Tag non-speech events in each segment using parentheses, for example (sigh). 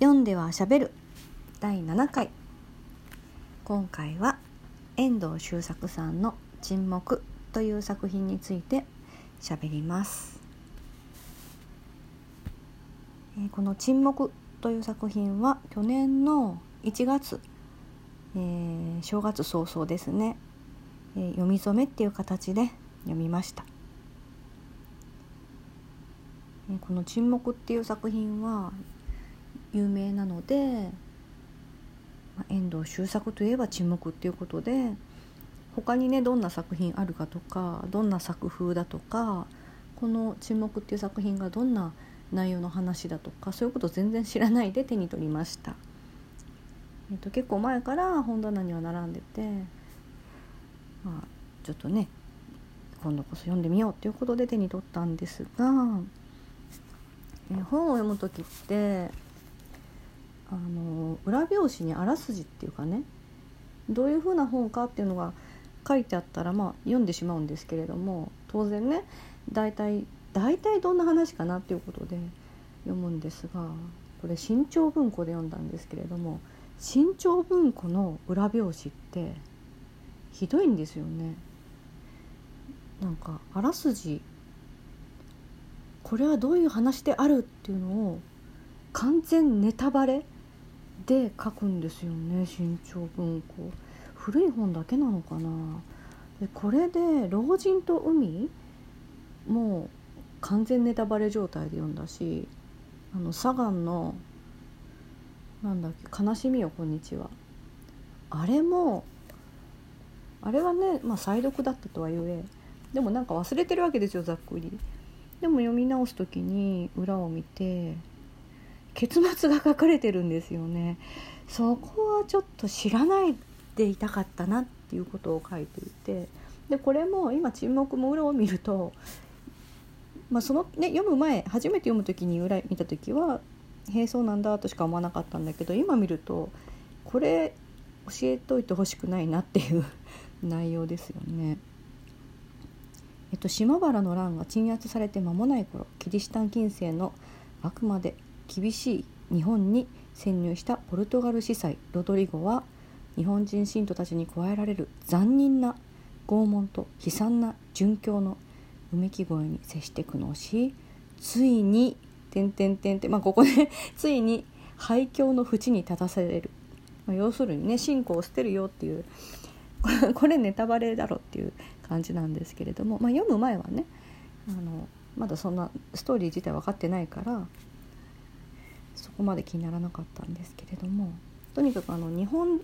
読んではしゃべる。第7回。今回は遠藤周作さんの「沈黙」という作品についてしゃべります、えこの「沈黙」という作品は去年の1月、えー正月早々ですね、えー読み初めっていう形で読みました。この「沈黙」っていう作品は有名なので、まあ遠藤周作といえば沈黙っていうことで他にねどんな作品あるかとかどんな作風だとかこの「沈黙」っていう作品がどんな内容の話だとかそういうこと全然知らないで手に取りました、えっと結構前から本棚には並んでてまあちょっとね今度こそ読んでみようっていうことで手に取ったんですがえー本を読む時ってあの裏表紙にあらすじっていうかねどういうふうな本かっていうのが書いてあったらまあ読んでしまうんですけれども当然ね大体大体どんな話かなっていうことで読むんですがこれ新潮文庫で読んだんですけれども新潮文庫の裏表紙ってひどいんですよね。なんかあらすじこれはどういう話であるっていうのを完全ネタバレで書くんですよね新潮文庫。古い本だけなのかな。でこれで「老人と海」もう完全ネタバレ状態で読んだしあのサガンのなんだっけ「悲しみよこんにちは」あれもあれはね、まあ、再読だったとはいえでもなんか忘れてるわけですよざっくり。でも読み直す時に裏を見て結末が書かれてるんですよねそこはちょっと知らないでいたかったなっていうことを書いていてでこれも今沈黙も裏を見ると、まあそのね、読む前初めて読む時に裏見た時は「へえそうなんだ」としか思わなかったんだけど今見るとこれ教えといてほしくないなっていう (laughs) 内容ですよね。えっと、島原の乱が鎮圧されて間もない頃キリシタン近世のあくまで厳しい日本に潜入したポルトガル司祭ロドリゴは日本人信徒たちに加えられる残忍な拷問と悲惨な殉教のうめき声に接して苦悩しついに「てんてんてんって」まあここでついに廃墟の淵に立たされる、まあ、要するにね信仰を捨てるよっていう (laughs) これネタバレだろっていう感じなんですけれども、まあ、読む前はねあのまだそんなストーリー自体分かってないからこまで気にならなかったんですけれどもとにかくあの日本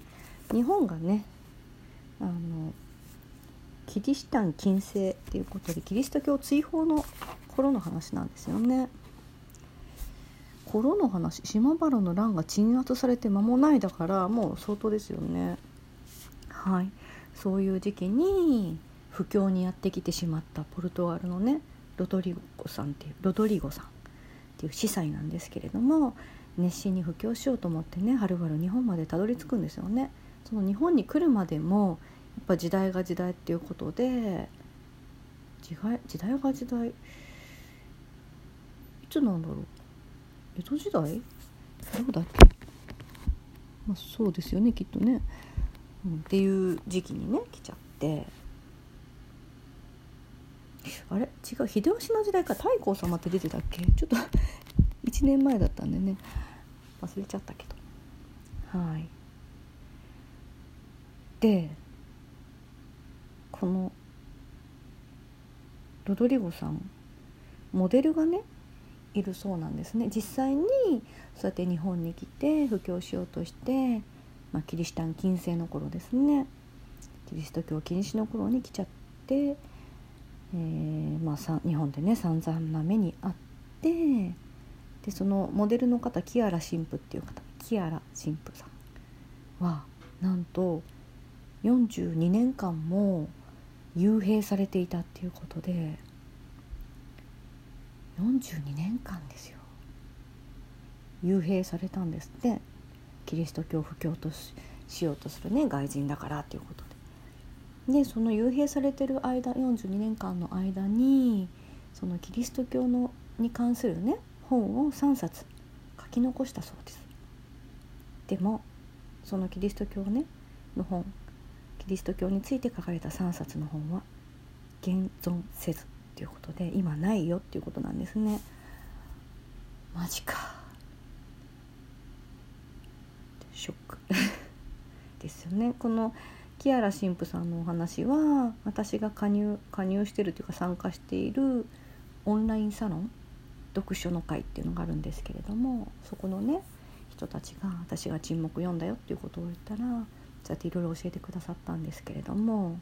日本がねあのキリシタン禁制っていうことでキリスト教追放の頃の話なんですよね。頃の話島原の乱が鎮圧されて間もないだからもう相当ですよね。はい、そういう時期に布教にやってきてしまったポルトガルのねロドリゴさんっていうロドリゴさんっていう司祭なんですけれども熱心に布教しようと思ってねはるばる日本までたどり着くんですよね。その日本に来るまでもやっぱ時代が時代っていうことで時代時代が時代いつなんだろう。江戸時代？どうだっけ、まあ、そうですよねきっとね。うん、っていう時期にね来ちゃって。あれ？違う秀吉の時代か太閤様って出てたっけ？ちょっと (laughs) 1年前だったんでね。忘れちゃったけど。はい。でこのロドリゴさんモデルがねいるそうなんですね。実際にそうやって日本に来て布教しようとしてまあ、キリシタン禁制の頃ですね。キリスト教禁止の頃に来ちゃって、えーまあ、さ日本でね散々な目にあってでそのモデルの方キアラ神父っていう方キアラ神父さんはなんと42年間も幽閉されていたっていうことで42年間ですよ幽閉されたんですってキリスト教布教とししようとするね外人だからっていうことで。でその幽閉されてる間42年間の間にそのキリスト教のに関するね本を3冊書き残したそうです。でもそのキリスト教ねの本キリスト教について書かれた3冊の本は現存せずっていうことで今ないよっていうことなんですね。マジかショック (laughs) ですよね。このキアラ神父さんのお話は私が加入加入してるというか参加しているオンラインサロン読書の会っていうのがあるんですけれどもそこのね人たちが私が沈黙読んだよっていうことを言ったらそうやっていろいろ教えてくださったんですけれども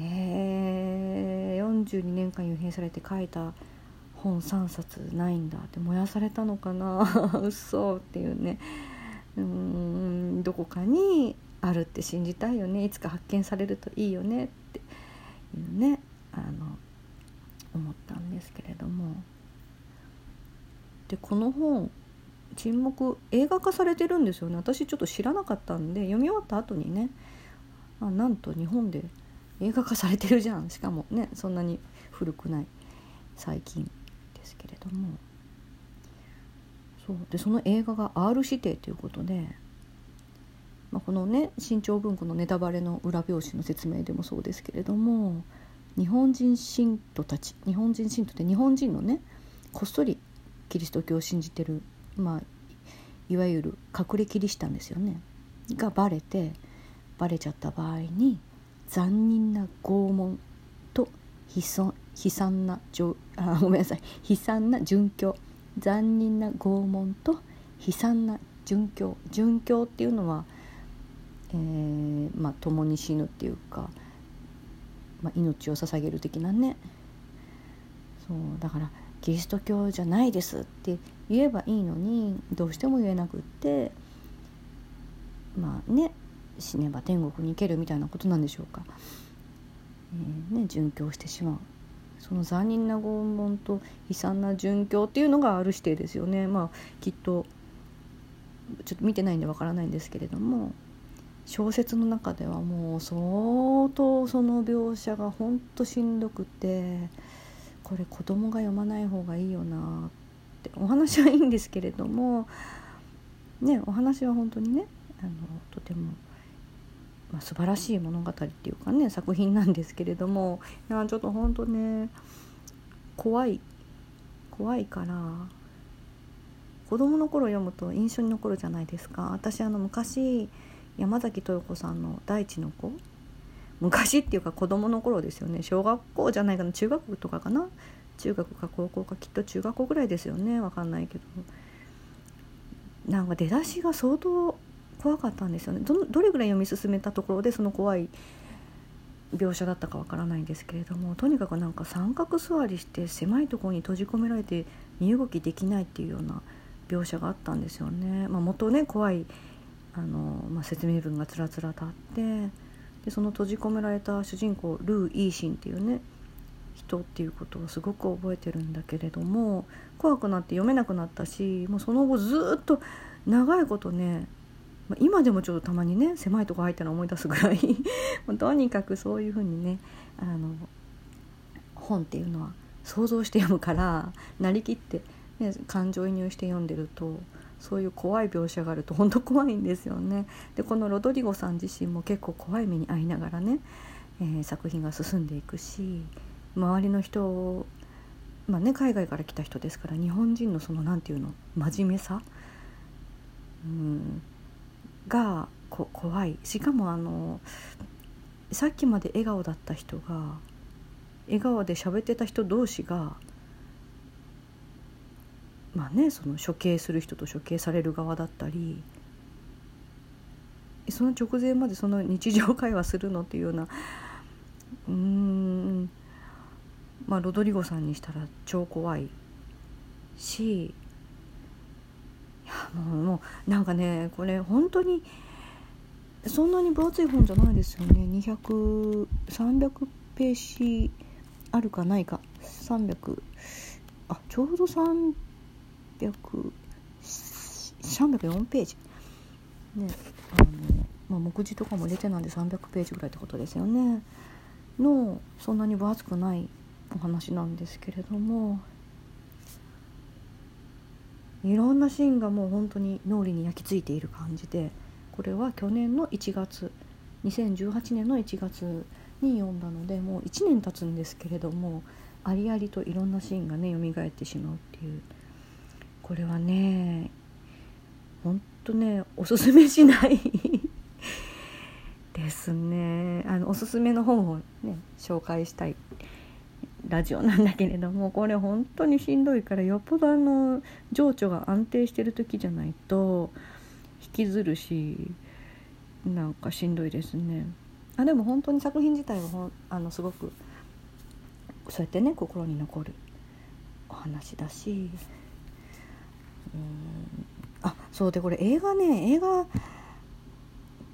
えー、42年間幽閉されて書いた本3冊ないんだって燃やされたのかな。(laughs) 嘘っていうね。うんどこかにあるって信じたいよね。いつか発見されるといいよねっていうね。あの思ったんですけれども。でこの本「沈黙」映画化されてるんですよね。私ちょっと知らなかったんで読み終わった後にねあなんと日本で映画化されてるじゃん。しかもねそんなに古くない。最近ですけれども。そう。でその映画が R 指定ということで、まあ、このね新潮文庫のネタバレの裏表紙の説明でもそうですけれども日本人信徒たち日本人信徒って日本人のねこっそりキリスト教を信じてるまあいわゆる隠れキリシタンですよね。がバレてバレちゃった場合に残忍な拷問と悲惨悲惨なあごめんなさい。悲惨な殉教。残忍な拷問と悲惨な殉教。殉教っていうのは、えー、まあ共に死ぬっていうかまあ、命を捧げる的なね。そうだからキリスト教じゃないですって言えばいいのにどうしても言えなくってまあね死ねば天国に行けるみたいなことなんでしょうか、えー、ね殉教してしまう。その残忍な拷問と悲惨な殉教っていうのがある指定ですよね。まあきっとちょっと見てないんでわからないんですけれども。小説の中ではもう相当その描写がほんとしんどくてこれ子供が読まない方がいいよなってお話はいいんですけれどもねお話は本当にねあのとても、まあ、素晴らしい物語っていうかね作品なんですけれどもいやちょっと本当ね怖い怖いから子供の頃読むと印象に残るじゃないですか。私あの昔山崎豊子さんの「大地の子」昔っていうか子供の頃ですよね。小学校じゃないかな中学とかかな。中学か高校かきっと中学校ぐらいですよね。わかんないけど。なんか出だしが相当怖かったんですよね。どどれぐらい読み進めたところでその怖い描写だったかわからないんですけれども。とにかくなんか三角座りして狭いところに閉じ込められて身動きできないっていうような描写があったんですよね。まあ、元ね怖いあの、まあ、説明文がつらつらとあってでその閉じ込められた主人公ルー・イーシンっていうね人っていうことをすごく覚えてるんだけれども怖くなって読めなくなったしもうその後ずっと長いことね今でもちょっとたまにね狭いとこ入ったの思い出すぐらい (laughs) とにかくそういうふうにねあの本っていうのは想像して読むからなりきって、ね、感情移入して読んでるとそういう怖い描写があると本当怖いんですよね。でこのロドリゴさん自身も結構怖い目に遭いながらね、えー、作品が進んでいくし周りの人まあね海外から来た人ですから日本人のその何て言うの真面目さ、うん、がこ怖いしかもあのさっきまで笑顔だった人が笑顔で喋ってた人同士がまあねその処刑する人と処刑される側だったりその直前までその日常会話するのっていうようなうーんまあロドリゴさんにしたら超怖いしいやもうもうなんかねこれ本当にそんなに分厚い本じゃないですよね。200300ページあるかないか。300あちょうど300 304ページ、ねあのまあ、目次とかも入れてなんで300ページぐらいってことですよね。のそんなに分厚くないお話なんですけれども。いろんなシーンがもう本当に脳裏に焼き付いている感じでこれは去年の1月2018年の1月に読んだのでもう1年経つんですけれどもありありといろんなシーンがね蘇ってしまうっていうこれはねほんとねおすすめしないですねあのおすすめの本をね紹介したいラジオなんだけれどもこれ本当にしんどいからよっぽどあの情緒が安定してる時じゃないと引きずるしなんかしんどいですね。あでも本当に作品自体はほあのすごくそうやってね心に残るお話だしうん。あそうでこれ映画ね映画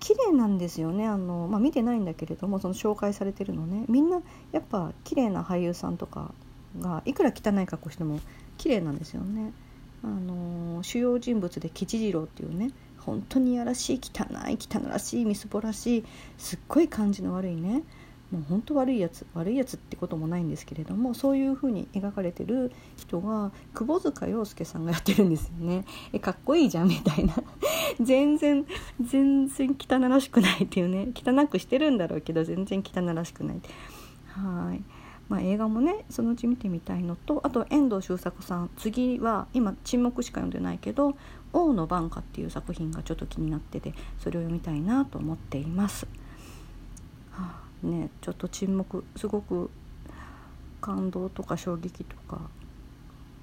綺麗なんですよね。あの、まあ、見てないんだけれどもその紹介されてるのね。みんなやっぱ綺麗な俳優さんとかがいくら汚い格好しても綺麗なんですよね。あの主要人物で吉次郎っていうね本当にやらしい汚い汚らしいみすぼらしいすっごい感じの悪いねもう本当悪いやつ悪いやつってこともないんですけれどもそういう風に描かれてる人が窪塚洋介さんがやってるんですよね。えかっこいいじゃんみたいな。(laughs) 全然全然汚らしくないっていうね。汚くしてるんだろうけど全然汚らしくない。はい。まあ、映画もねそのうち見てみたいのとあと遠藤周作さん次は今「沈黙」しか読んでないけど「王の晩夏」っていう作品がちょっと気になっててそれを読みたいなと思っています。はあ。ねちょっと沈黙すごく感動とか衝撃とか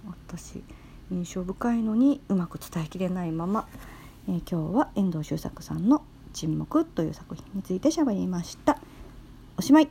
私印象深いのにうまく伝えきれないまま、えー、今日は遠藤周作さんの「沈黙」という作品について喋りました。おしまい